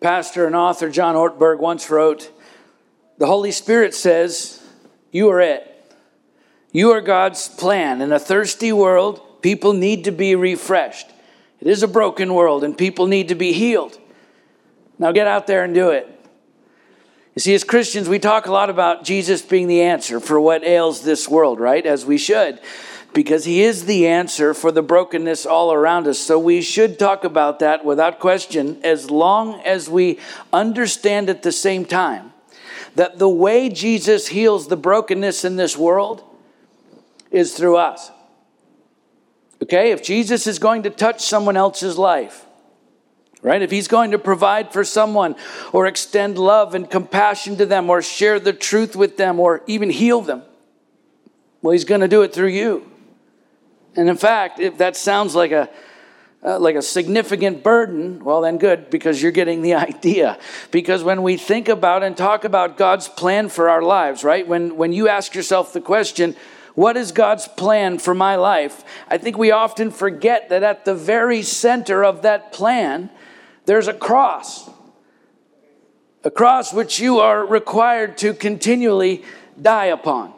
Pastor and author John Ortberg once wrote The Holy Spirit says, You are it. You are God's plan. In a thirsty world, people need to be refreshed. It is a broken world, and people need to be healed. Now get out there and do it. You see, as Christians, we talk a lot about Jesus being the answer for what ails this world, right? As we should because He is the answer for the brokenness all around us. So we should talk about that without question, as long as we understand at the same time that the way Jesus heals the brokenness in this world is through us. Okay, if Jesus is going to touch someone else's life, right? If he's going to provide for someone or extend love and compassion to them or share the truth with them or even heal them, well, he's going to do it through you. And in fact, if that sounds like a uh, like a significant burden, well, then good, because you're getting the idea. Because when we think about and talk about God's plan for our lives, right? When, when you ask yourself the question, what is God's plan for my life? I think we often forget that at the very center of that plan, there's a cross. A cross which you are required to continually die upon.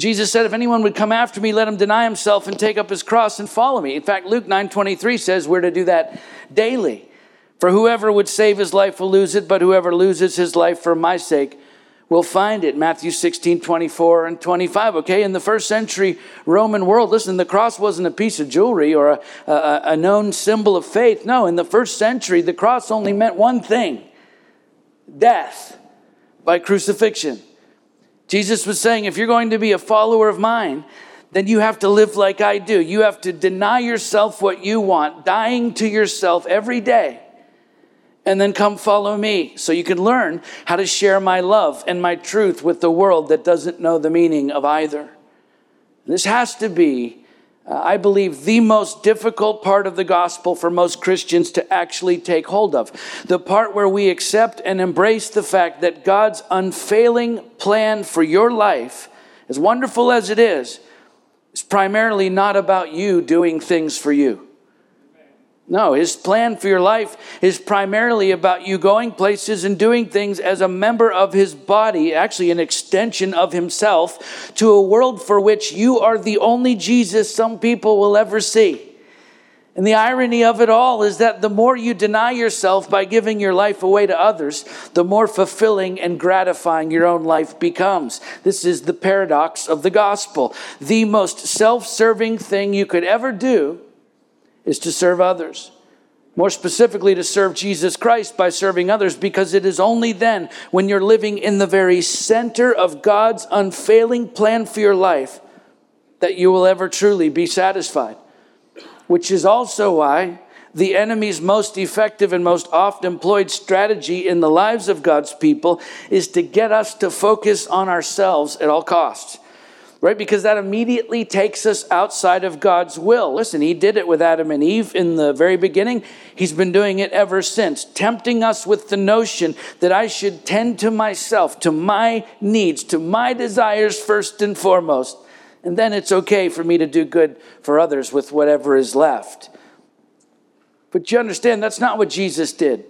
Jesus said, If anyone would come after me, let him deny himself and take up his cross and follow me. In fact, Luke 9 23 says we're to do that daily. For whoever would save his life will lose it, but whoever loses his life for my sake will find it. Matthew 16 24 and 25. Okay, in the first century Roman world, listen, the cross wasn't a piece of jewelry or a, a, a known symbol of faith. No, in the first century, the cross only meant one thing death by crucifixion. Jesus was saying, if you're going to be a follower of mine, then you have to live like I do. You have to deny yourself what you want, dying to yourself every day, and then come follow me so you can learn how to share my love and my truth with the world that doesn't know the meaning of either. This has to be I believe, the most difficult part of the gospel for most Christians to actually take hold of. The part where we accept and embrace the fact that God's unfailing plan for your life, as wonderful as it is, is primarily not about you doing things for you. No, his plan for your life is primarily about you going places and doing things as a member of his body, actually, an extension of himself, to a world for which you are the only Jesus some people will ever see. And the irony of it all is that the more you deny yourself by giving your life away to others, the more fulfilling and gratifying your own life becomes. This is the paradox of the gospel. The most self serving thing you could ever do is to serve others. More specifically, to serve Jesus Christ by serving others, because it is only then, when you're living in the very center of God's unfailing plan for your life, that you will ever truly be satisfied. Which is also why the enemy's most effective and most oft employed strategy in the lives of God's people is to get us to focus on ourselves at all costs right? Because that immediately takes us outside of God's will. Listen, He did it with Adam and Eve in the very beginning. He's been doing it ever since, tempting us with the notion that I should tend to myself, to my needs, to my desires first and foremost. And then it's okay for me to do good for others with whatever is left. But you understand, that's not what Jesus did.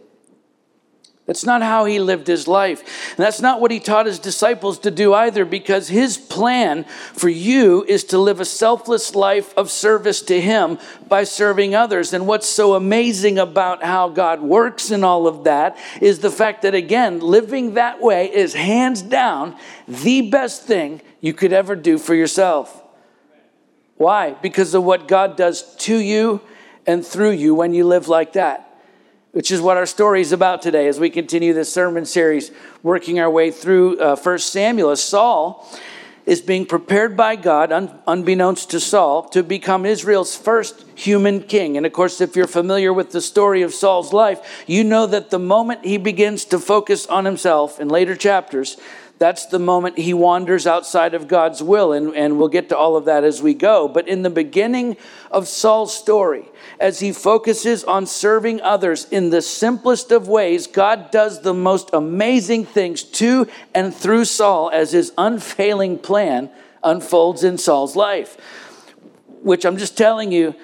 That's not how he lived his life. And that's not what he taught his disciples to do either, because his plan for you is to live a selfless life of service to him by serving others. And what's so amazing about how God works in all of that is the fact that, again, living that way is hands down the best thing you could ever do for yourself. Why? Because of what God does to you and through you when you live like that which is what our story is about today as we continue this sermon series, working our way through uh, 1 Samuel. Saul is being prepared by God, un- unbeknownst to Saul, to become Israel's first human king. And of course, if you're familiar with the story of Saul's life, you know that the moment he begins to focus on himself in later chapters, that's the moment he wanders outside of God's will. And, and we'll get to all of that as we go. But in the beginning of Saul's story, as he focuses on serving others in the simplest of ways, God does the most amazing things to and through Saul as his unfailing plan unfolds in Saul's life. Which I'm just telling you,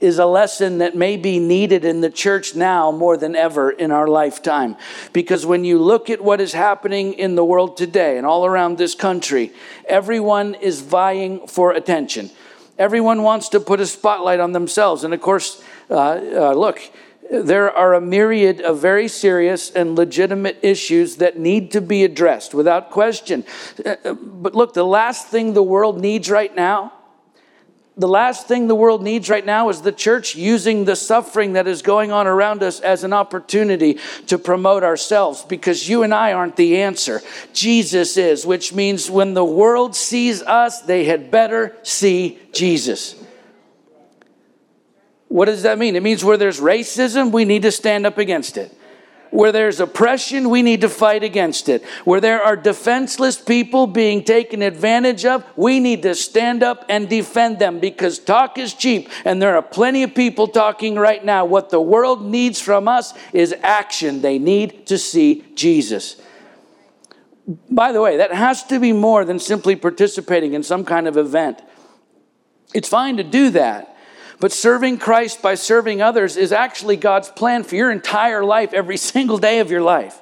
is a lesson that may be needed in the church now more than ever in our lifetime. Because when you look at what is happening in the world today and all around this country, everyone is vying for attention. Everyone wants to put a spotlight on themselves. And of course, uh, uh, look, there are a myriad of very serious and legitimate issues that need to be addressed without question. Uh, uh, but look, the last thing the world needs right now the last thing the world needs right now is the church using the suffering that is going on around us as an opportunity to promote ourselves because you and I aren't the answer. Jesus is, which means when the world sees us, they had better see Jesus. What does that mean? It means where there's racism, we need to stand up against it. Where there's oppression, we need to fight against it. Where there are defenseless people being taken advantage of, we need to stand up and defend them because talk is cheap. And there are plenty of people talking right now. What the world needs from us is action. They need to see Jesus. By the way, that has to be more than simply participating in some kind of event. It's fine to do that. But serving Christ by serving others is actually God's plan for your entire life, every single day of your life.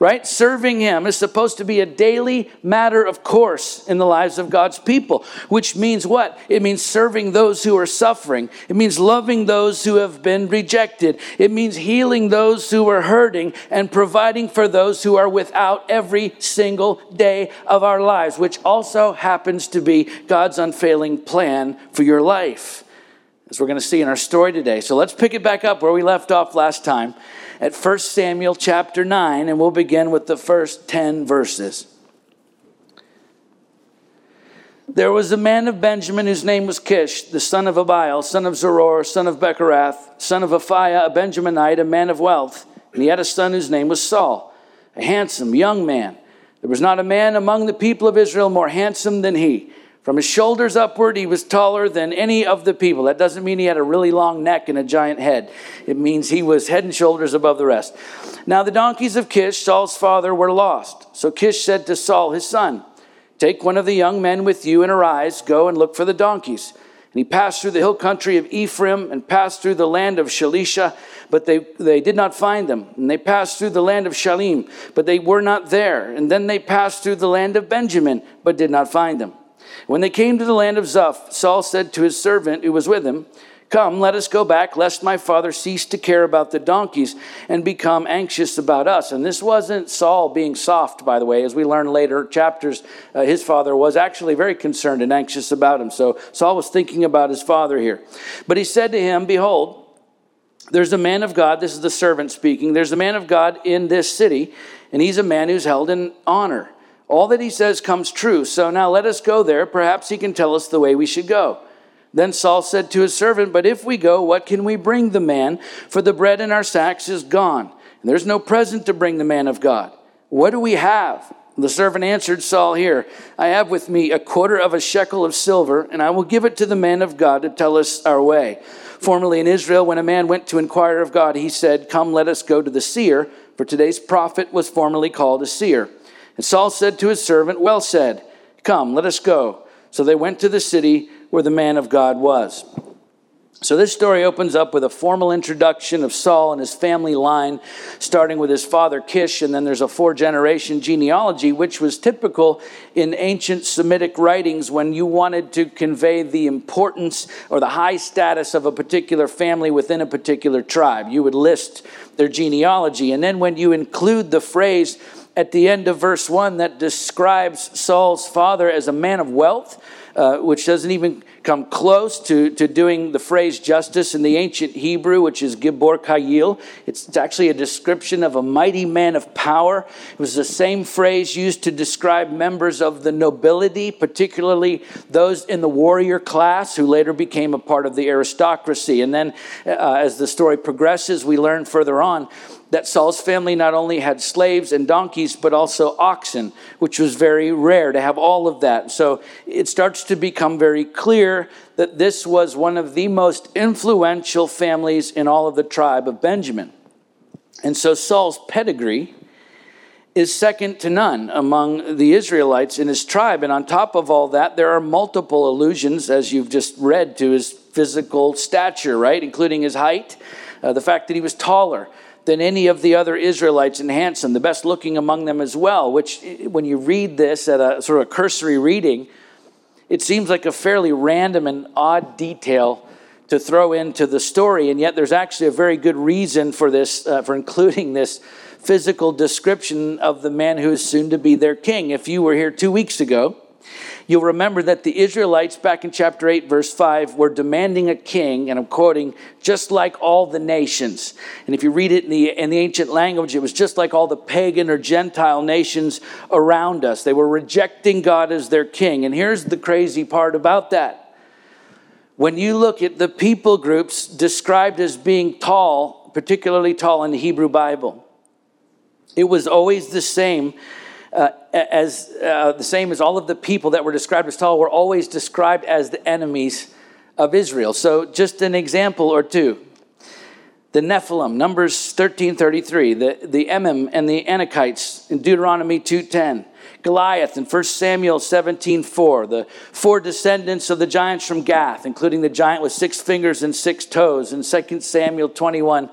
Right? Serving Him is supposed to be a daily matter of course in the lives of God's people, which means what? It means serving those who are suffering. It means loving those who have been rejected. It means healing those who are hurting and providing for those who are without every single day of our lives, which also happens to be God's unfailing plan for your life as we're going to see in our story today. So let's pick it back up where we left off last time at 1 Samuel chapter 9, and we'll begin with the first 10 verses. There was a man of Benjamin whose name was Kish, the son of Abiel, son of Zeror, son of Becorath, son of Aphiah, a Benjaminite, a man of wealth. And he had a son whose name was Saul, a handsome young man. There was not a man among the people of Israel more handsome than he. From his shoulders upward, he was taller than any of the people. That doesn't mean he had a really long neck and a giant head. It means he was head and shoulders above the rest. Now, the donkeys of Kish, Saul's father, were lost. So Kish said to Saul, his son, Take one of the young men with you and arise, go and look for the donkeys. And he passed through the hill country of Ephraim and passed through the land of Shalishah, but they, they did not find them. And they passed through the land of Shaalim, but they were not there. And then they passed through the land of Benjamin, but did not find them. When they came to the land of Zuph, Saul said to his servant who was with him, Come, let us go back, lest my father cease to care about the donkeys and become anxious about us. And this wasn't Saul being soft, by the way. As we learn later chapters, uh, his father was actually very concerned and anxious about him. So Saul was thinking about his father here. But he said to him, Behold, there's a man of God, this is the servant speaking, there's a man of God in this city, and he's a man who's held in honor. All that he says comes true. So now let us go there. Perhaps he can tell us the way we should go. Then Saul said to his servant, But if we go, what can we bring the man? For the bread in our sacks is gone, and there's no present to bring the man of God. What do we have? The servant answered Saul here, I have with me a quarter of a shekel of silver, and I will give it to the man of God to tell us our way. Formerly in Israel, when a man went to inquire of God, he said, Come, let us go to the seer, for today's prophet was formerly called a seer. And Saul said to his servant, Well said, come, let us go. So they went to the city where the man of God was. So this story opens up with a formal introduction of Saul and his family line, starting with his father Kish, and then there's a four generation genealogy, which was typical in ancient Semitic writings when you wanted to convey the importance or the high status of a particular family within a particular tribe. You would list their genealogy. And then when you include the phrase, at the end of verse 1 that describes Saul's father as a man of wealth, uh, which doesn't even come close to, to doing the phrase justice in the ancient Hebrew, which is Gibor Kayil. It's, it's actually a description of a mighty man of power. It was the same phrase used to describe members of the nobility, particularly those in the warrior class who later became a part of the aristocracy. And then, uh, as the story progresses, we learn further on that Saul's family not only had slaves and donkeys, but also oxen, which was very rare to have all of that. So it starts to become very clear that this was one of the most influential families in all of the tribe of Benjamin. And so Saul's pedigree is second to none among the Israelites in his tribe. And on top of all that, there are multiple allusions, as you've just read, to his physical stature, right? Including his height, uh, the fact that he was taller than any of the other Israelites and handsome, the best looking among them as well, which, when you read this at a sort of cursory reading, it seems like a fairly random and odd detail to throw into the story, and yet there's actually a very good reason for this, uh, for including this physical description of the man who is soon to be their king. If you were here two weeks ago, You'll remember that the Israelites, back in chapter 8, verse 5, were demanding a king, and I'm quoting, just like all the nations. And if you read it in the, in the ancient language, it was just like all the pagan or Gentile nations around us. They were rejecting God as their king. And here's the crazy part about that. When you look at the people groups described as being tall, particularly tall in the Hebrew Bible, it was always the same uh, as uh, the same as all of the people that were described as tall were always described as the enemies of Israel. So, just an example or two. The Nephilim, Numbers 13:33, the, the Emim and the Anakites in Deuteronomy 2:10, Goliath in 1 Samuel 17:4, the four descendants of the giants from Gath, including the giant with six fingers and six toes in 2 Samuel 21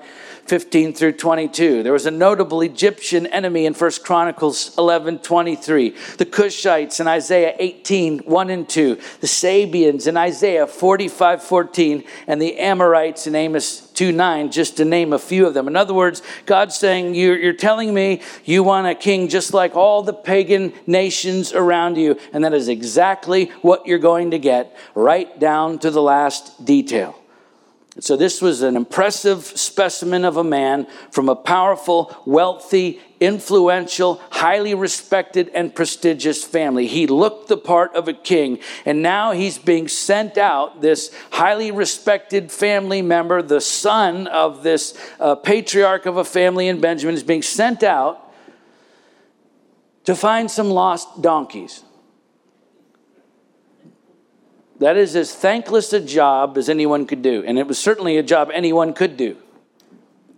15 through 22. There was a notable Egyptian enemy in 1 Chronicles 11 23. The Cushites in Isaiah 18 1 and 2. The Sabeans in Isaiah 45 14. And the Amorites in Amos 2 9, just to name a few of them. In other words, God's saying, You're, you're telling me you want a king just like all the pagan nations around you. And that is exactly what you're going to get, right down to the last detail. So, this was an impressive specimen of a man from a powerful, wealthy, influential, highly respected, and prestigious family. He looked the part of a king, and now he's being sent out. This highly respected family member, the son of this uh, patriarch of a family in Benjamin, is being sent out to find some lost donkeys. That is as thankless a job as anyone could do. And it was certainly a job anyone could do.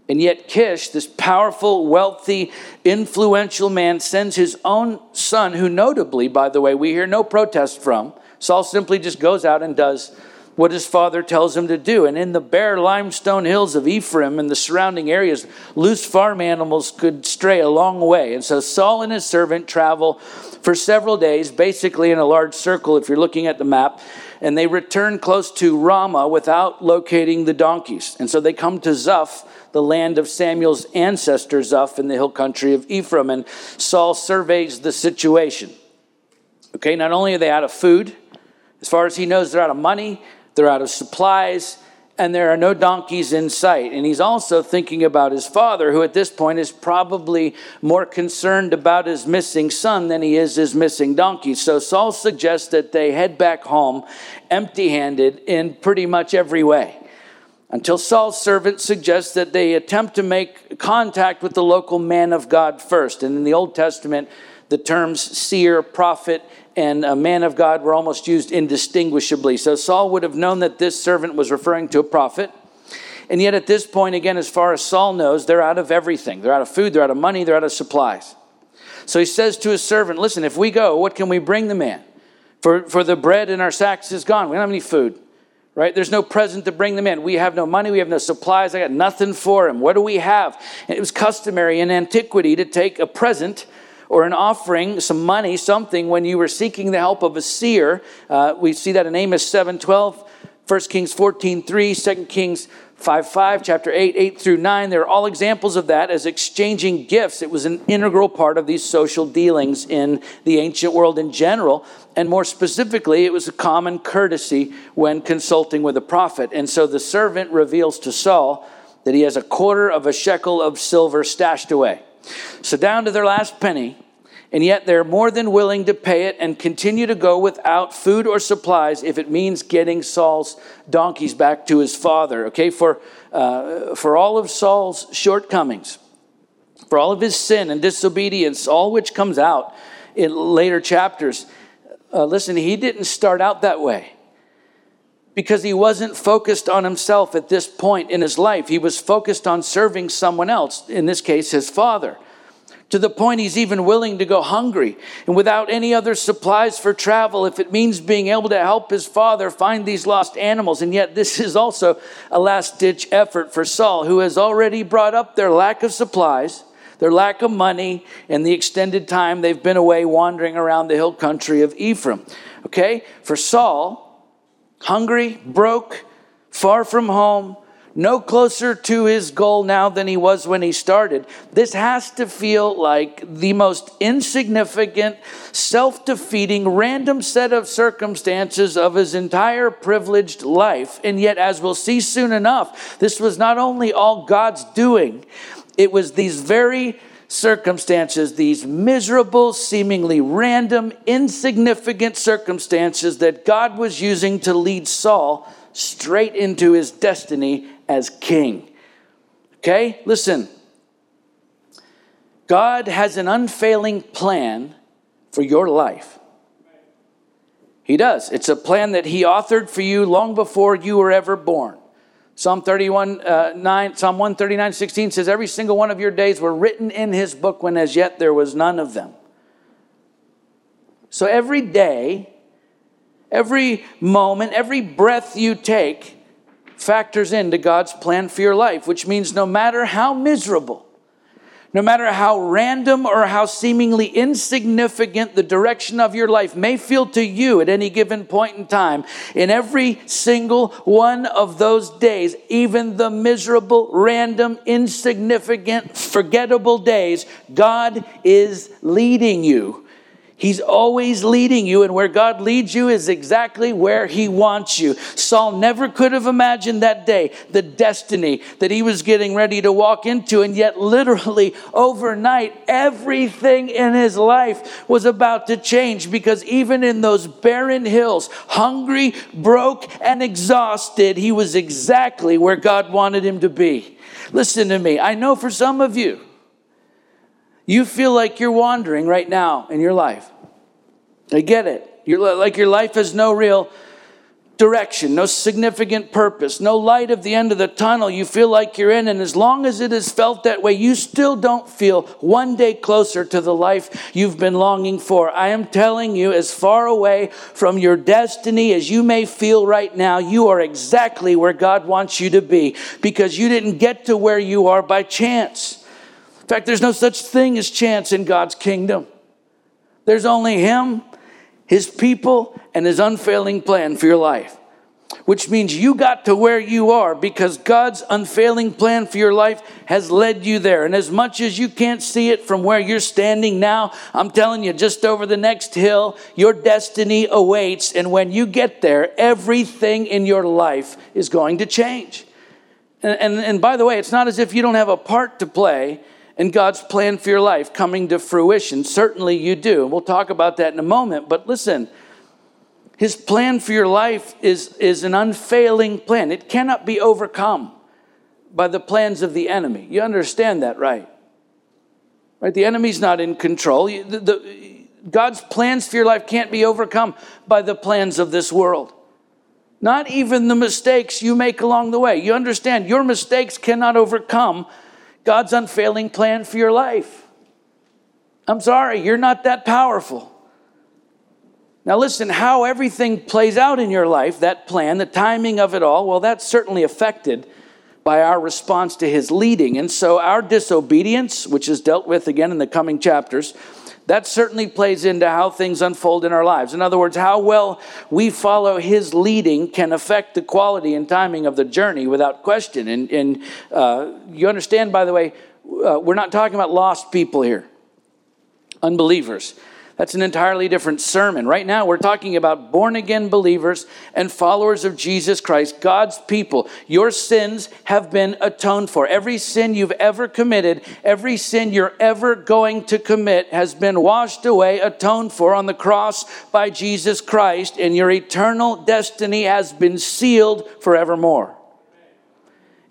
And yet, Kish, this powerful, wealthy, influential man, sends his own son, who notably, by the way, we hear no protest from. Saul simply just goes out and does what his father tells him to do. And in the bare limestone hills of Ephraim and the surrounding areas, loose farm animals could stray a long way. And so Saul and his servant travel for several days, basically in a large circle, if you're looking at the map and they return close to Ramah without locating the donkeys. And so they come to Zuph, the land of Samuel's ancestor Zuph in the hill country of Ephraim, and Saul surveys the situation. Okay, not only are they out of food, as far as he knows, they're out of money, they're out of supplies, and there are no donkeys in sight. And he's also thinking about his father, who at this point is probably more concerned about his missing son than he is his missing donkey. So Saul suggests that they head back home empty handed in pretty much every way. Until Saul's servant suggests that they attempt to make contact with the local man of God first. And in the Old Testament, the terms seer, prophet, and a man of God were almost used indistinguishably. So Saul would have known that this servant was referring to a prophet. And yet, at this point, again, as far as Saul knows, they're out of everything. They're out of food, they're out of money, they're out of supplies. So he says to his servant, Listen, if we go, what can we bring the man? For, for the bread in our sacks is gone. We don't have any food, right? There's no present to bring them in. We have no money, we have no supplies. I got nothing for him. What do we have? And it was customary in antiquity to take a present or an offering, some money, something, when you were seeking the help of a seer. Uh, we see that in Amos 7 12, 1 Kings 14 3, 2 Kings 5 5, chapter 8, 8 through 9. They're all examples of that as exchanging gifts. It was an integral part of these social dealings in the ancient world in general. And more specifically, it was a common courtesy when consulting with a prophet. And so the servant reveals to Saul that he has a quarter of a shekel of silver stashed away. So down to their last penny, and yet they're more than willing to pay it and continue to go without food or supplies if it means getting Saul's donkeys back to his father. Okay, for, uh, for all of Saul's shortcomings, for all of his sin and disobedience, all which comes out in later chapters, uh, listen, he didn't start out that way because he wasn't focused on himself at this point in his life. He was focused on serving someone else, in this case, his father. to the point he's even willing to go hungry and without any other supplies for travel if it means being able to help his father find these lost animals. And yet, this is also a last ditch effort for Saul, who has already brought up their lack of supplies, their lack of money, and the extended time they've been away wandering around the hill country of Ephraim. Okay? For Saul, hungry, broke, far from home, no closer to his goal now than he was when he started. This has to feel like the most insignificant, self defeating, random set of circumstances of his entire privileged life. And yet, as we'll see soon enough, this was not only all God's doing, it was these very circumstances, these miserable, seemingly random, insignificant circumstances that God was using to lead Saul straight into his destiny as king. Okay, listen. God has an unfailing plan for your life. He does. It's a plan that He authored for you long before you were ever born. Psalm 31, uh, 9, Psalm 139, 16 says, Every single one of your days were written in His book when as yet there was none of them. So every day, every moment, every breath you take, factors into God's plan for your life, which means no matter how miserable, no matter how random or how seemingly insignificant the direction of your life may feel to you at any given point in time, in every single one of those days, even the miserable, random, insignificant, forgettable days, God is leading you He's always leading you, and where God leads you is exactly where He wants you. Saul never could have imagined that day, the destiny that he was getting ready to walk into, and yet, literally, overnight, everything in his life was about to change because even in those barren hills, hungry, broke, and exhausted, he was exactly where God wanted him to be. Listen to me, I know for some of you, you feel like you're wandering right now in your life. I get it. You're like your life has no real direction, no significant purpose, no light at the end of the tunnel you feel like you're in. And as long as it is felt that way, you still don't feel one day closer to the life you've been longing for. I am telling you, as far away from your destiny as you may feel right now, you are exactly where God wants you to be because you didn't get to where you are by chance fact, there's no such thing as chance in God's kingdom. There's only Him, His people, and His unfailing plan for your life. Which means you got to where you are because God's unfailing plan for your life has led you there. And as much as you can't see it from where you're standing now, I'm telling you, just over the next hill, your destiny awaits. And when you get there, everything in your life is going to change. And, and, and by the way, it's not as if you don't have a part to play and God's plan for your life coming to fruition. Certainly you do. We'll talk about that in a moment. But listen, his plan for your life is, is an unfailing plan. It cannot be overcome by the plans of the enemy. You understand that, right? Right? The enemy's not in control. The, the, God's plans for your life can't be overcome by the plans of this world. Not even the mistakes you make along the way. You understand, your mistakes cannot overcome God's unfailing plan for your life. I'm sorry, you're not that powerful. Now, listen, how everything plays out in your life, that plan, the timing of it all, well, that's certainly affected by our response to his leading. And so, our disobedience, which is dealt with again in the coming chapters, that certainly plays into how things unfold in our lives. In other words, how well we follow His leading can affect the quality and timing of the journey without question. And, and uh, you understand, by the way, uh, we're not talking about lost people here, unbelievers. That's an entirely different sermon. Right now, we're talking about born again believers and followers of Jesus Christ, God's people. Your sins have been atoned for. Every sin you've ever committed, every sin you're ever going to commit has been washed away, atoned for on the cross by Jesus Christ, and your eternal destiny has been sealed forevermore.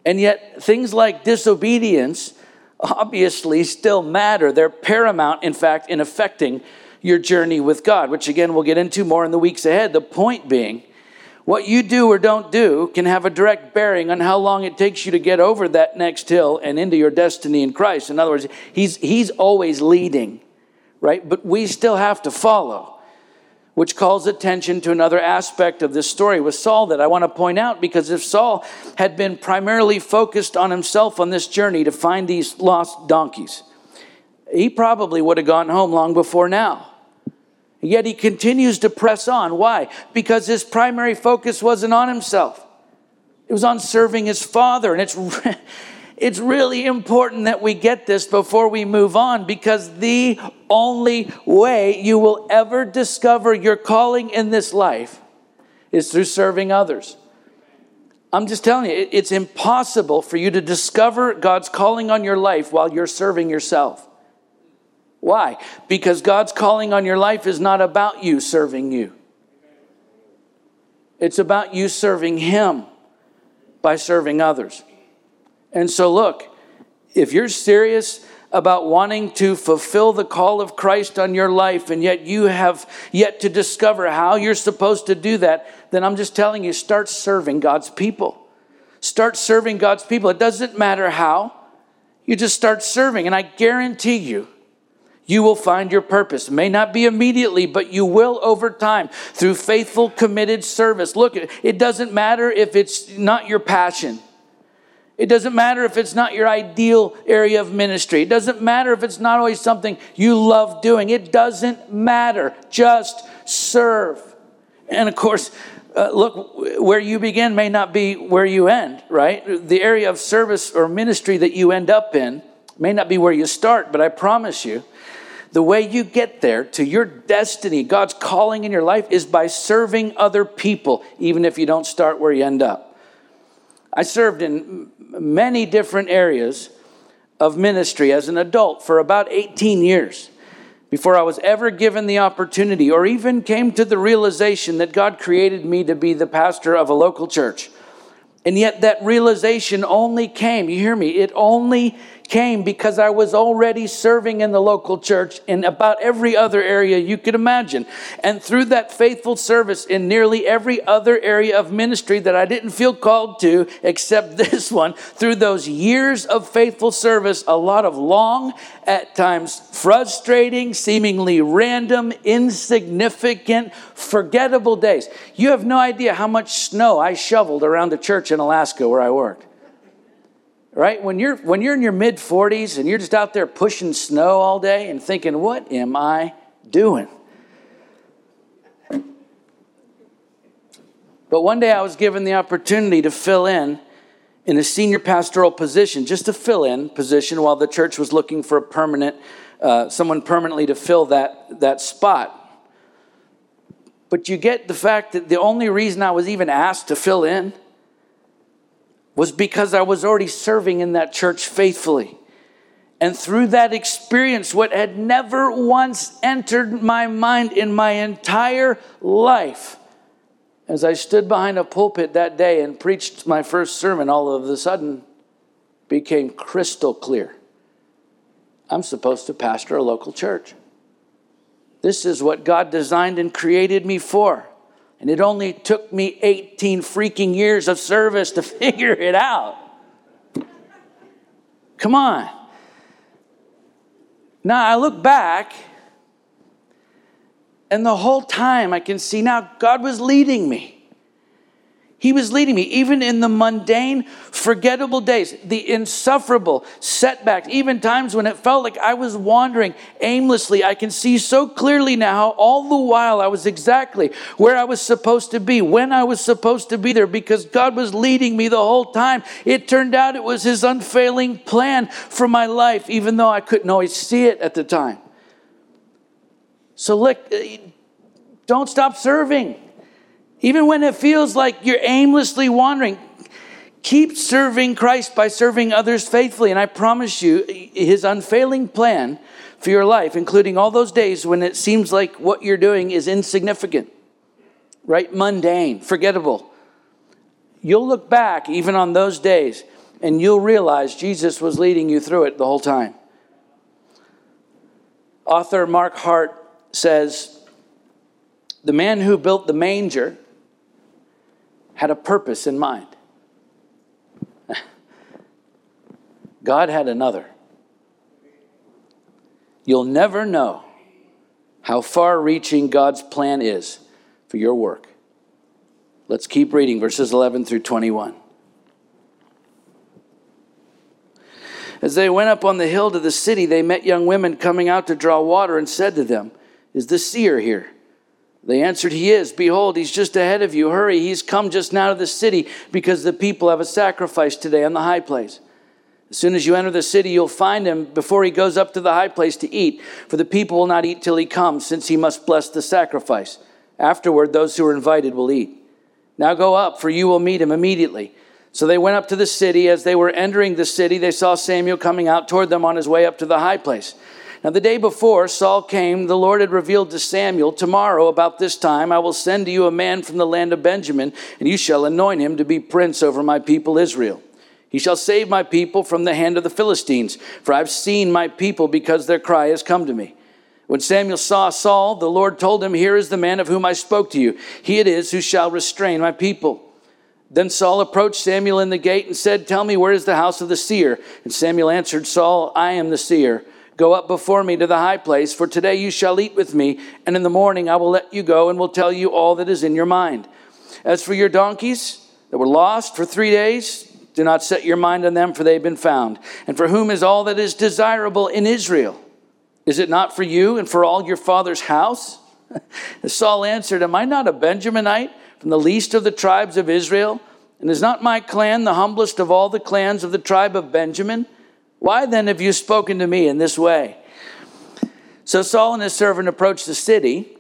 And yet, things like disobedience obviously still matter. They're paramount, in fact, in affecting your journey with God, which again we'll get into more in the weeks ahead. The point being, What you do or don't do can have a direct bearing on how long it takes you to get over that next hill and into your destiny in Christ. In other words, he's, he's always leading, right? But we still have to follow, which calls attention to another aspect of this story with Saul that I want to point out because if Saul had been primarily focused on himself on this journey to find these lost donkeys, he probably would have gone home long before now. Yet he continues to press on. Why? Because his primary focus wasn't on himself. It was on serving his father. And it's, it's really important that we get this before we move on because the only way you will ever discover your calling in this life is through serving others. I'm just telling you, it's impossible for you to discover God's calling on your life while you're serving yourself. Why? Because God's calling on your life is not about you serving you. It's about you serving Him by serving others. And so, look, if you're serious about wanting to fulfill the call of Christ on your life, and yet you have yet to discover how you're supposed to do that, then I'm just telling you start serving God's people. Start serving God's people. It doesn't matter how, you just start serving. And I guarantee you, you will find your purpose. May not be immediately, but you will over time through faithful, committed service. Look, it doesn't matter if it's not your passion. It doesn't matter if it's not your ideal area of ministry. It doesn't matter if it's not always something you love doing. It doesn't matter. Just serve. And of course, uh, look, where you begin may not be where you end, right? The area of service or ministry that you end up in may not be where you start, but I promise you, the way you get there to your destiny, God's calling in your life, is by serving other people, even if you don't start where you end up. I served in many different areas of ministry as an adult for about 18 years before I was ever given the opportunity or even came to the realization that God created me to be the pastor of a local church. And yet, that realization only came, you hear me, it only came because I was already serving in the local church in about every other area you could imagine. And through that faithful service in nearly every other area of ministry that I didn't feel called to, except this one, through those years of faithful service, a lot of long, at times frustrating, seemingly random, insignificant, forgettable days. You have no idea how much snow I shoveled around the church in Alaska where I worked right? When you're when you're in your mid 40s and you're just out there pushing snow all day and thinking what am i doing? But one day i was given the opportunity to fill in in a senior pastoral position just to fill in position while the church was looking for a permanent uh, someone permanently to fill that that spot. But you get the fact that the only reason i was even asked to fill in was because I was already serving in that church faithfully. And through that experience, what had never once entered my mind in my entire life, as I stood behind a pulpit that day and preached my first sermon, all of a sudden became crystal clear. I'm supposed to pastor a local church. This is what God designed and created me for. And it only took me 18 freaking years of service to figure it out. Come on. Now I look back, and the whole time I can see now God was leading me. He was leading me, even in the mundane, forgettable days, the insufferable setbacks, even times when it felt like I was wandering aimlessly. I can see so clearly now, all the while, I was exactly where I was supposed to be, when I was supposed to be there, because God was leading me the whole time. It turned out it was His unfailing plan for my life, even though I couldn't always see it at the time. So, look, eh, don't stop serving. Even when it feels like you're aimlessly wandering, keep serving Christ by serving others faithfully. And I promise you, his unfailing plan for your life, including all those days when it seems like what you're doing is insignificant, right? Mundane, forgettable. You'll look back even on those days and you'll realize Jesus was leading you through it the whole time. Author Mark Hart says, The man who built the manger had a purpose in mind. God had another. You'll never know how far reaching God's plan is for your work. Let's keep reading verses 11 through 21. As they went up on the hill to the city, they met young women coming out to draw water and said to them, Is the seer here? They answered, He is. Behold, he's just ahead of you. Hurry, he's come just now to the city because the people have a sacrifice today on the high place. As soon as you enter the city, you'll find him before he goes up to the high place to eat, for the people will not eat till he comes, since he must bless the sacrifice. Afterward, those who are invited will eat. Now go up, for you will meet him immediately. So they went up to the city. As they were entering the city, they saw Samuel coming out toward them on his way up to the high place. Now, the day before Saul came, the Lord had revealed to Samuel, Tomorrow, about this time, I will send to you a man from the land of Benjamin, and you shall anoint him to be prince over my people Israel. He shall save my people from the hand of the Philistines, for I've seen my people because their cry has come to me. When Samuel saw Saul, the Lord told him, Here is the man of whom I spoke to you. He it is who shall restrain my people. Then Saul approached Samuel in the gate and said, Tell me, where is the house of the seer? And Samuel answered Saul, I am the seer. Go up before me to the high place, for today you shall eat with me, and in the morning I will let you go and will tell you all that is in your mind. As for your donkeys that were lost for three days, do not set your mind on them, for they have been found. And for whom is all that is desirable in Israel? Is it not for you and for all your father's house? Saul answered, Am I not a Benjaminite from the least of the tribes of Israel? And is not my clan the humblest of all the clans of the tribe of Benjamin? Why then have you spoken to me in this way? So Saul and his servant approached the city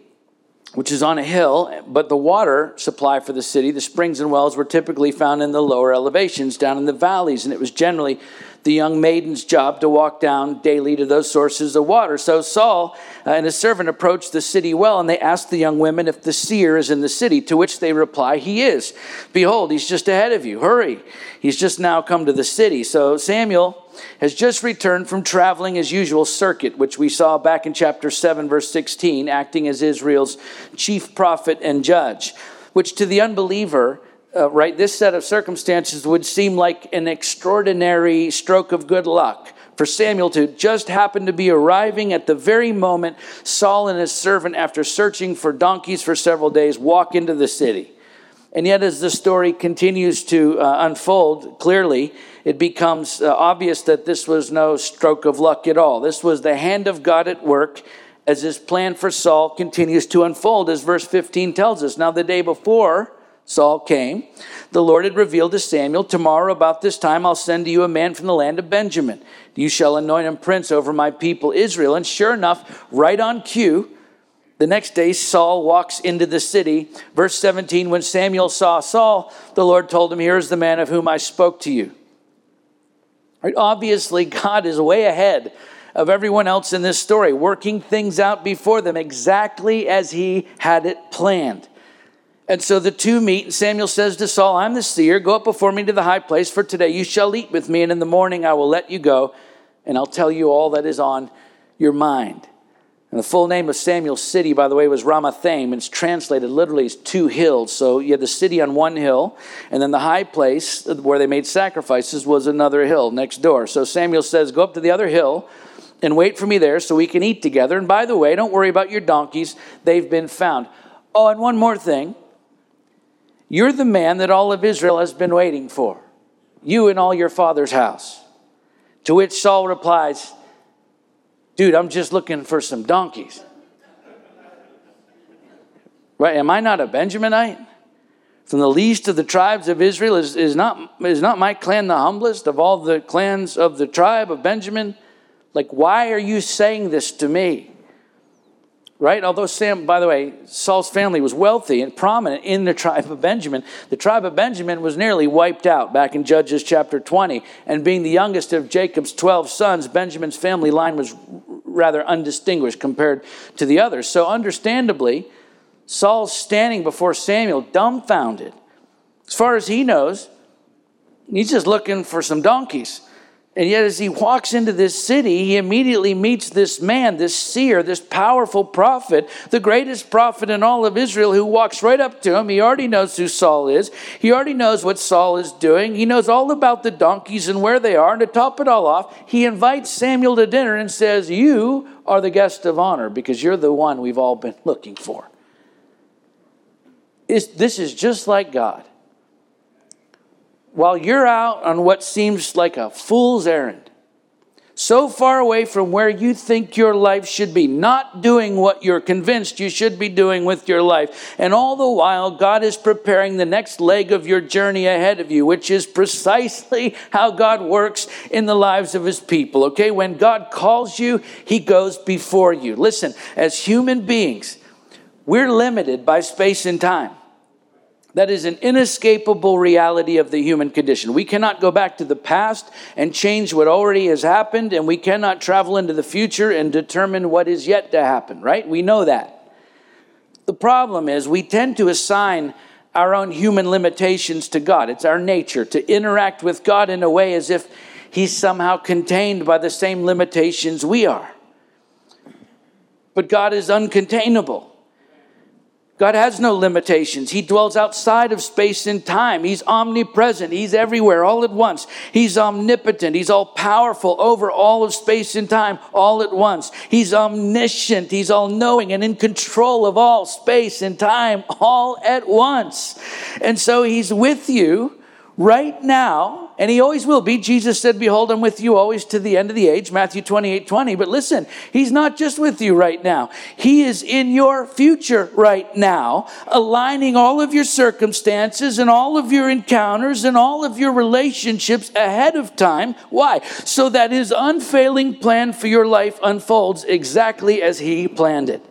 which is on a hill, but the water supply for the city, the springs and wells, were typically found in the lower elevations, down in the valleys, and it was generally the young maiden's job to walk down daily to those sources of water. So Saul uh, and his servant approached the city well, and they asked the young women if the seer is in the city, to which they reply, He is. Behold, he's just ahead of you. Hurry. He's just now come to the city. So Samuel has just returned from traveling his usual circuit, which we saw back in chapter 7, verse 16, acting as Israel's chief prophet and judge, which to the unbeliever, uh, right, this set of circumstances would seem like an extraordinary stroke of good luck for Samuel to just happen to be arriving at the very moment Saul and his servant, after searching for donkeys for several days, walk into the city. And yet, as the story continues to uh, unfold, clearly it becomes uh, obvious that this was no stroke of luck at all. This was the hand of God at work as his plan for Saul continues to unfold, as verse 15 tells us. Now, the day before Saul came, the Lord had revealed to Samuel, Tomorrow, about this time, I'll send to you a man from the land of Benjamin. You shall anoint him prince over my people Israel. And sure enough, right on cue, the next day, Saul walks into the city. Verse 17 When Samuel saw Saul, the Lord told him, Here is the man of whom I spoke to you. Right? Obviously, God is way ahead of everyone else in this story, working things out before them exactly as he had it planned. And so the two meet, and Samuel says to Saul, I'm the seer. Go up before me to the high place, for today you shall eat with me, and in the morning I will let you go, and I'll tell you all that is on your mind. And the full name of Samuel's city, by the way, was Ramathaim, and it's translated literally as two hills. So you had the city on one hill, and then the high place where they made sacrifices was another hill next door. So Samuel says, Go up to the other hill and wait for me there so we can eat together. And by the way, don't worry about your donkeys, they've been found. Oh, and one more thing you're the man that all of Israel has been waiting for, you and all your father's house. To which Saul replies, Dude, I'm just looking for some donkeys. Right? Am I not a Benjaminite? From the least of the tribes of Israel, is, is, not, is not my clan the humblest of all the clans of the tribe of Benjamin? Like, why are you saying this to me? Right? Although Sam, by the way, Saul's family was wealthy and prominent in the tribe of Benjamin, the tribe of Benjamin was nearly wiped out back in Judges chapter 20. And being the youngest of Jacob's 12 sons, Benjamin's family line was rather undistinguished compared to the others. So, understandably, Saul's standing before Samuel dumbfounded. As far as he knows, he's just looking for some donkeys. And yet, as he walks into this city, he immediately meets this man, this seer, this powerful prophet, the greatest prophet in all of Israel, who walks right up to him. He already knows who Saul is. He already knows what Saul is doing. He knows all about the donkeys and where they are. And to top it all off, he invites Samuel to dinner and says, You are the guest of honor because you're the one we've all been looking for. It's, this is just like God while you're out on what seems like a fool's errand, so far away from where you think your life should be, not doing what you're convinced you should be doing with your life. And all the while, God is preparing the next leg of your journey ahead of you, which is precisely how God works in the lives of his people. Okay, when God calls you, he goes before you. Listen, as human beings, we're limited by space and time. That is an inescapable reality of the human condition. We cannot go back to the past and change what already has happened, and we cannot travel into the future and determine what is yet to happen, right? We know that. The problem is we tend to assign our own human limitations to God. It's our nature to interact with God in a way as if He's somehow contained by the same limitations we are. But God is uncontainable. God has no limitations. He dwells outside of space and time. He's omnipresent. He's everywhere all at once. He's omnipotent. He's all powerful over all of space and time all at once. He's omniscient. He's all knowing and in control of all space and time all at once. And so he's with you right now, and he always will be. Jesus said, Behold, I'm with you always to the end of the age, Matthew 28 20. But listen, he's not just with you right now, he is in your future right now, aligning all of your circumstances and all of your encounters and all of your relationships ahead of time. Why? So that his unfailing plan for your life unfolds exactly as he planned it.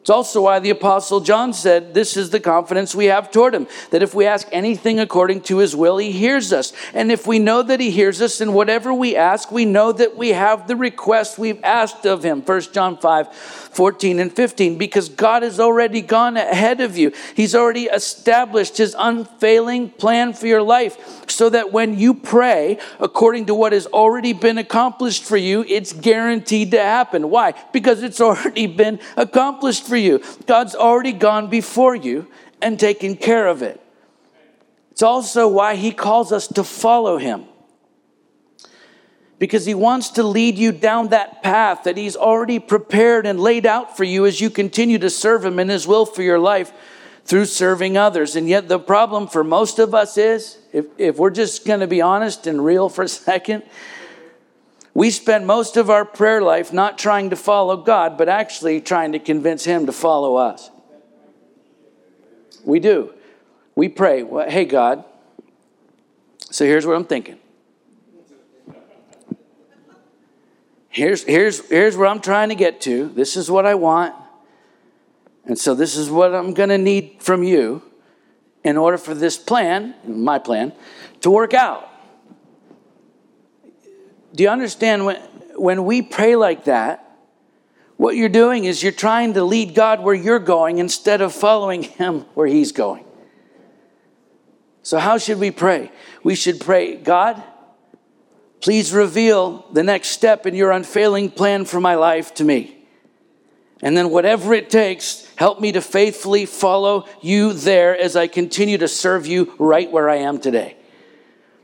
It's also why the Apostle John said, This is the confidence we have toward him, that if we ask anything according to his will, he hears us. And if we know that he hears us in whatever we ask, we know that we have the request we've asked of him. 1 John 5 14 and 15, because God has already gone ahead of you. He's already established his unfailing plan for your life, so that when you pray according to what has already been accomplished for you, it's guaranteed to happen. Why? Because it's already been accomplished for you. God's already gone before you and taken care of it. It's also why he calls us to follow him. Because he wants to lead you down that path that he's already prepared and laid out for you as you continue to serve him in his will for your life through serving others. And yet, the problem for most of us is if, if we're just going to be honest and real for a second, we spend most of our prayer life not trying to follow God, but actually trying to convince Him to follow us. We do. We pray, well, hey, God, so here's what I'm thinking. Here's, here's, here's where I'm trying to get to. This is what I want. And so this is what I'm going to need from you in order for this plan, my plan, to work out. Do you understand when, when we pray like that? What you're doing is you're trying to lead God where you're going instead of following Him where He's going. So, how should we pray? We should pray, God, please reveal the next step in your unfailing plan for my life to me. And then, whatever it takes, help me to faithfully follow you there as I continue to serve you right where I am today.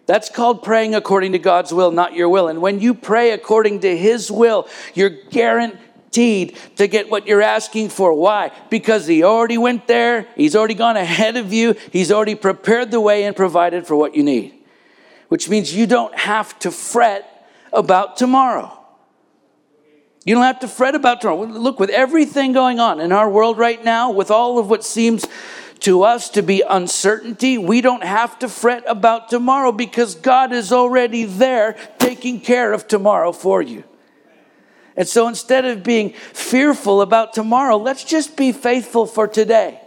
That's called praying according to God's will, not your will. And when you pray according to His will, you're guaranteed to get what you're asking for. Why? Because He already went there, He's already gone ahead of you, He's already prepared the way and provided for what you need. Which means you don't have to fret about tomorrow. You don't have to fret about tomorrow. Look, with everything going on in our world right now, with all of what seems to us to be uncertainty, we don't have to fret about tomorrow because God is already there taking care of tomorrow for you. And so instead of being fearful about tomorrow, let's just be faithful for today.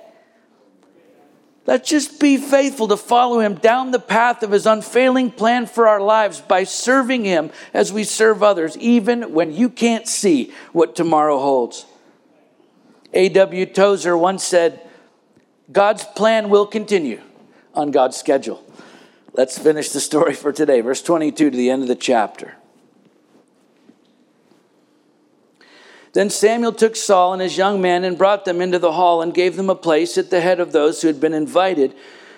Let's just be faithful to follow him down the path of his unfailing plan for our lives by serving him as we serve others, even when you can't see what tomorrow holds. A.W. Tozer once said, God's plan will continue on God's schedule. Let's finish the story for today. Verse 22 to the end of the chapter. Then Samuel took Saul and his young men and brought them into the hall and gave them a place at the head of those who had been invited,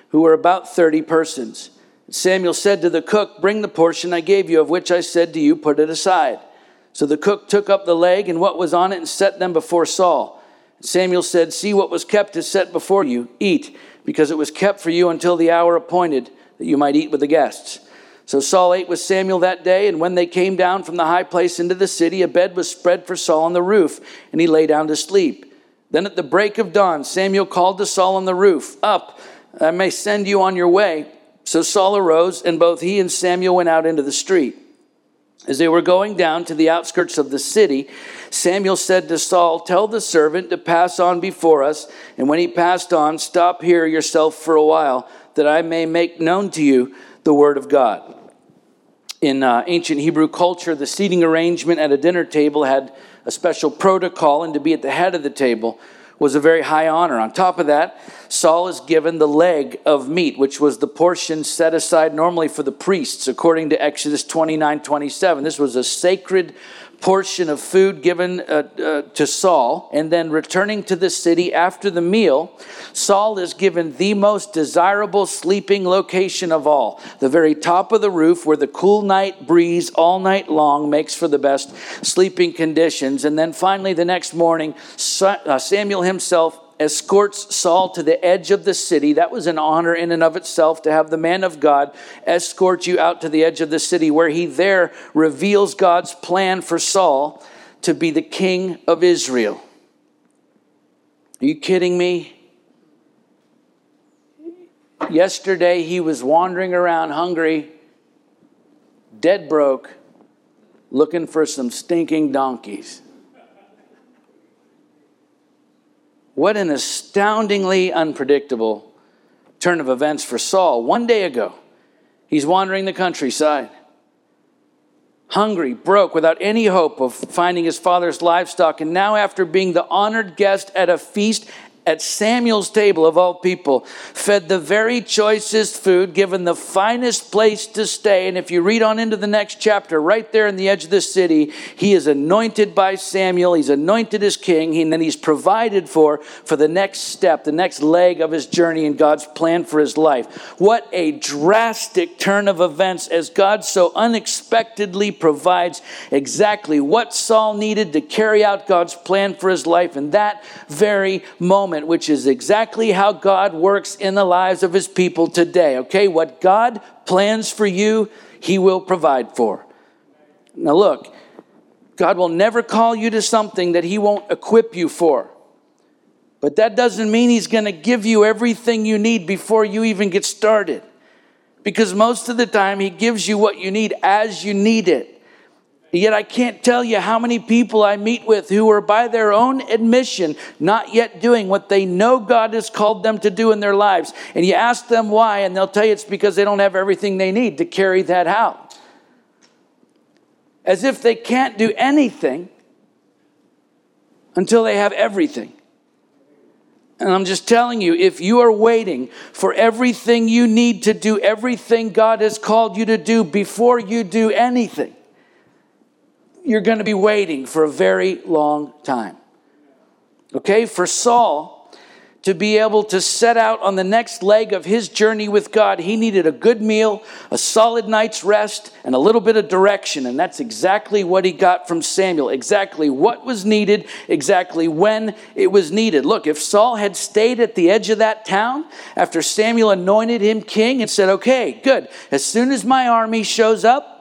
who were about 30 persons. Samuel said to the cook, Bring the portion I gave you, of which I said to you, Put it aside. So the cook took up the leg and what was on it and set them before Saul. Samuel said, See what was kept is set before you. Eat, because it was kept for you until the hour appointed that you might eat with the guests. So Saul ate with Samuel that day, and when they came down from the high place into the city, a bed was spread for Saul on the roof, and he lay down to sleep. Then at the break of dawn, Samuel called to Saul on the roof, Up, I may send you on your way. So Saul arose, and both he and Samuel went out into the street. As they were going down to the outskirts of the city, Samuel said to Saul, Tell the servant to pass on before us, and when he passed on, stop here yourself for a while, that I may make known to you the word of God in uh, ancient Hebrew culture, the seating arrangement at a dinner table had a special protocol, and to be at the head of the table was a very high honor. On top of that, Saul is given the leg of meat, which was the portion set aside normally for the priests, according to Exodus 29 27. This was a sacred portion of food given uh, uh, to Saul, and then returning to the city after the meal, Saul is given the most desirable sleeping location of all the very top of the roof where the cool night breeze all night long makes for the best sleeping conditions. And then finally, the next morning, uh, Samuel himself escorts Saul to the edge of the city. That was an honor in and of itself to have the man of God escort you out to the edge of the city, where he there reveals God's plan for Saul to be the king of Israel. Are you kidding me? Yesterday he was wandering around hungry, dead broke, looking for some stinking donkeys. What an astoundingly unpredictable turn of events for Saul. One day ago, he's wandering the countryside, hungry, broke, without any hope of finding his father's livestock. And now, after being the honored guest at a feast at Samuel's table of all people, fed the very choicest food, given the finest place to stay. And if you read on into the next chapter, right there in the edge of the city, he is anointed by Samuel. He's anointed as king, and then he's provided for for the next step, the next leg of his journey in God's plan for his life. What a drastic turn of events as God so unexpectedly provides exactly what Saul needed to carry out God's plan for his life in that very moment which is exactly how God works in the lives of his people today. Okay, what God plans for you, he will provide for. Now, look, God will never call you to something that he won't equip you for. But that doesn't mean he's going to give you everything you need before you even get started. Because most of the time, he gives you what you need as you need it. Yet I can't tell you how many people I meet with who are, by their own admission, not yet doing what they know God has called them to do in their lives. And you ask them why, and they'll tell you it's because they don't have everything they need to carry that out. As if they can't do anything until they have everything. And I'm just telling you, if you are waiting for everything you need to do everything God has called you to do before you do anything, you're going to be waiting for a very long time. Okay, for Saul to be able to set out on the next leg of his journey with God, he needed a good meal, a solid night's rest, and a little bit of direction. And that's exactly what he got from Samuel. Exactly what was needed, exactly when it was needed. Look, if Saul had stayed at the edge of that town after Samuel anointed him king and said, okay, good, as soon as my army shows up,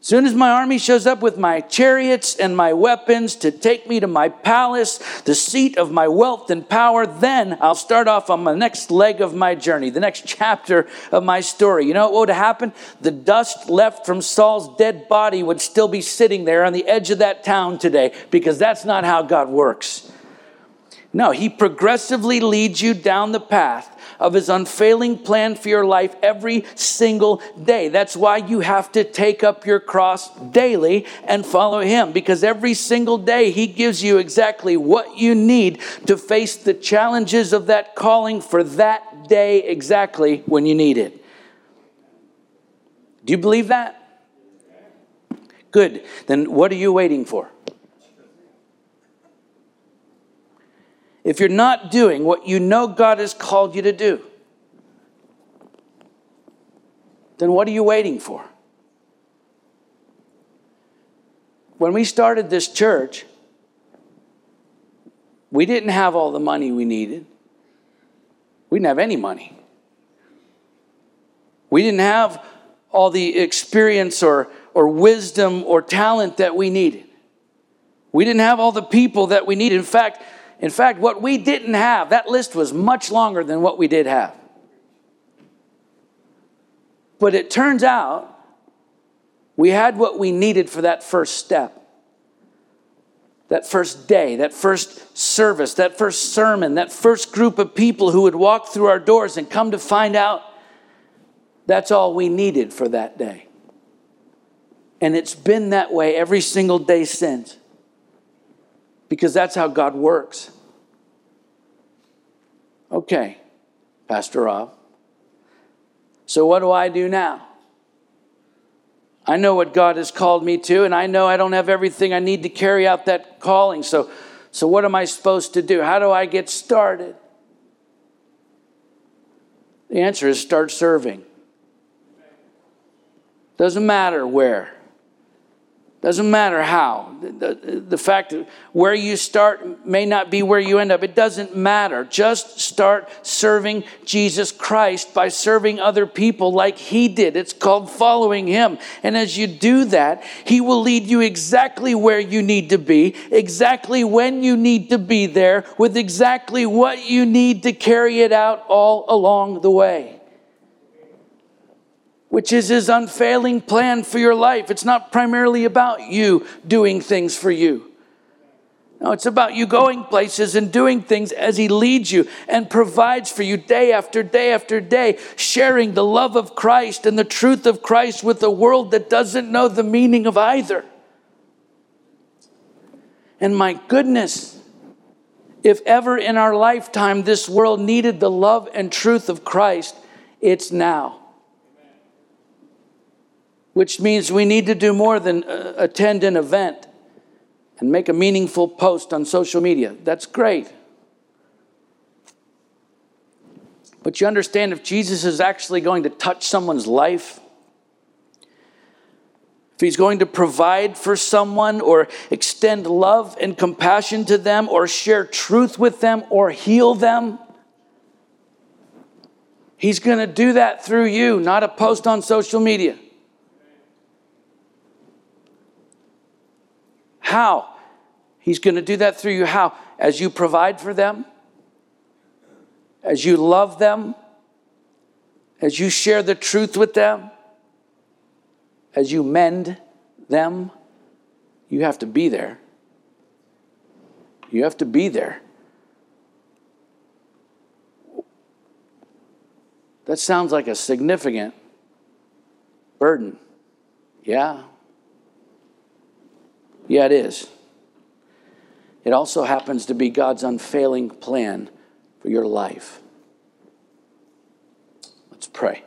Soon as my army shows up with my chariots and my weapons to take me to my palace, the seat of my wealth and power, then I'll start off on the next leg of my journey, the next chapter of my story. You know what would happen? The dust left from Saul's dead body would still be sitting there on the edge of that town today because that's not how God works. No, He progressively leads you down the path of his unfailing plan for your life every single day. That's why you have to take up your cross daily and follow him because every single day he gives you exactly what you need to face the challenges of that calling for that day exactly when you need it. Do you believe that? Good. Then what are you waiting for? If you're not doing what you know God has called you to do, then what are you waiting for? When we started this church, we didn't have all the money we needed. We didn't have any money. We didn't have all the experience or, or wisdom or talent that we needed. We didn't have all the people that we needed. In fact, in fact, what we didn't have, that list was much longer than what we did have. But it turns out we had what we needed for that first step. That first day, that first service, that first sermon, that first group of people who would walk through our doors and come to find out that's all we needed for that day. And it's been that way every single day since. Because that's how God works. Okay, Pastor Rob. So, what do I do now? I know what God has called me to, and I know I don't have everything I need to carry out that calling. So, so what am I supposed to do? How do I get started? The answer is start serving. Doesn't matter where. Doesn't matter how. The, the, fact that where you start may not be where you end up. It doesn't matter. Just start serving Jesus Christ by serving other people like He did. It's called following Him. And as you do that, He will lead you exactly where you need to be, exactly when you need to be there, with exactly what you need to carry it out all along the way which is his unfailing plan for your life. It's not primarily about you doing things for you. No, it's about you going places and doing things as He leads you and provides for you day after day after day, sharing the love of Christ and the truth of Christ with a world that doesn't know the meaning of either. And my goodness, if ever in our lifetime this world needed the love and truth of Christ, it's now which means we need to do more than uh, attend an event and make a meaningful post on social media. That's great. But you understand if Jesus is actually going to touch someone's life, if he's going to provide for someone or extend love and compassion to them or share truth with them or heal them, he's going to do that through you, not a post on social media. How? He's going to do that through you. How? As you provide for them, as you love them, as you share the truth with them, as you mend them, you have to be there. You have to be there. That sounds like a significant burden. Yeah. Yeah, it is. It also happens to be God's unfailing plan for your life. Let's pray.